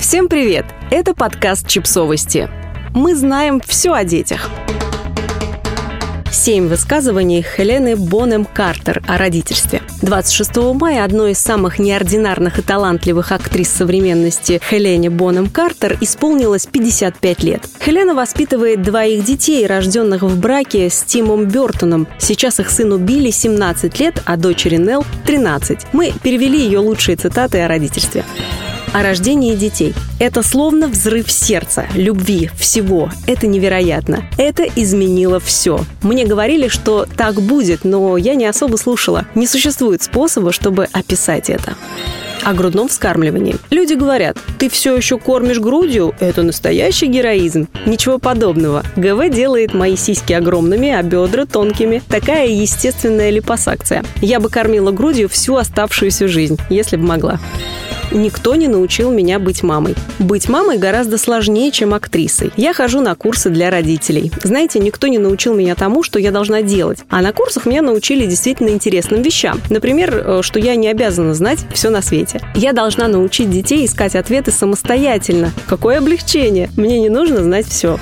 Всем привет! Это подкаст «Чипсовости». Мы знаем все о детях. Семь высказываний Хелены Бонем Картер о родительстве. 26 мая одной из самых неординарных и талантливых актрис современности Хелене Бонем Картер исполнилось 55 лет. Хелена воспитывает двоих детей, рожденных в браке с Тимом Бертоном. Сейчас их сыну Билли 17 лет, а дочери Нелл 13. Мы перевели ее лучшие цитаты о родительстве о рождении детей. Это словно взрыв сердца, любви, всего. Это невероятно. Это изменило все. Мне говорили, что так будет, но я не особо слушала. Не существует способа, чтобы описать это о грудном вскармливании. Люди говорят, ты все еще кормишь грудью? Это настоящий героизм. Ничего подобного. ГВ делает мои сиськи огромными, а бедра тонкими. Такая естественная липосакция. Я бы кормила грудью всю оставшуюся жизнь, если бы могла никто не научил меня быть мамой. Быть мамой гораздо сложнее, чем актрисой. Я хожу на курсы для родителей. Знаете, никто не научил меня тому, что я должна делать. А на курсах меня научили действительно интересным вещам. Например, э, что я не обязана знать все на свете. Я должна научить детей искать ответы самостоятельно. Какое облегчение! Мне не нужно знать все.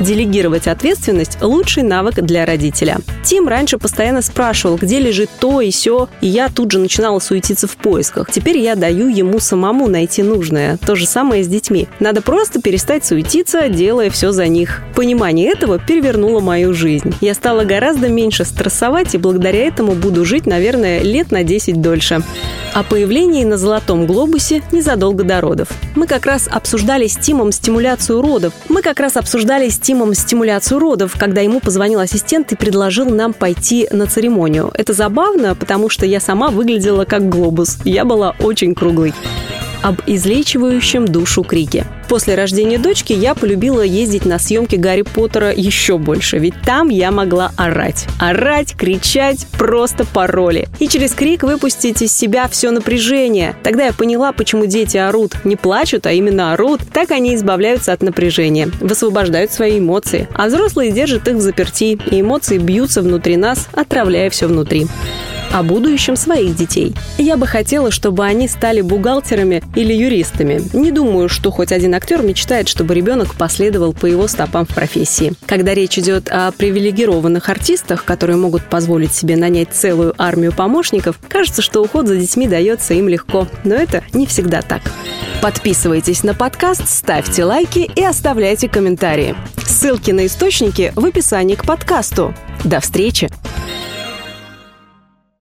Делегировать ответственность – лучший навык для родителя. Тим раньше постоянно спрашивал, где лежит то и все, и я тут же начинала суетиться в поисках. Теперь я даю ему самому найти нужное. То же самое с детьми. Надо просто перестать суетиться, делая все за них. Понимание этого перевернуло мою жизнь. Я стала гораздо меньше стрессовать, и благодаря этому буду жить, наверное, лет на 10 дольше. О появлении на Золотом глобусе незадолго до родов. Мы как раз обсуждали с Тимом стимуляцию родов. Мы как раз обсуждали с Тимом стимуляцию родов, когда ему позвонил ассистент и предложил нам пойти на церемонию. Это забавно, потому что я сама выглядела как глобус. Я была очень круглой об излечивающем душу крике. После рождения дочки я полюбила ездить на съемки Гарри Поттера еще больше, ведь там я могла орать. Орать, кричать, просто пароли. И через крик выпустить из себя все напряжение. Тогда я поняла, почему дети орут. Не плачут, а именно орут. Так они избавляются от напряжения, высвобождают свои эмоции. А взрослые держат их в заперти, и эмоции бьются внутри нас, отравляя все внутри о будущем своих детей. Я бы хотела, чтобы они стали бухгалтерами или юристами. Не думаю, что хоть один актер мечтает, чтобы ребенок последовал по его стопам в профессии. Когда речь идет о привилегированных артистах, которые могут позволить себе нанять целую армию помощников, кажется, что уход за детьми дается им легко. Но это не всегда так. Подписывайтесь на подкаст, ставьте лайки и оставляйте комментарии. Ссылки на источники в описании к подкасту. До встречи!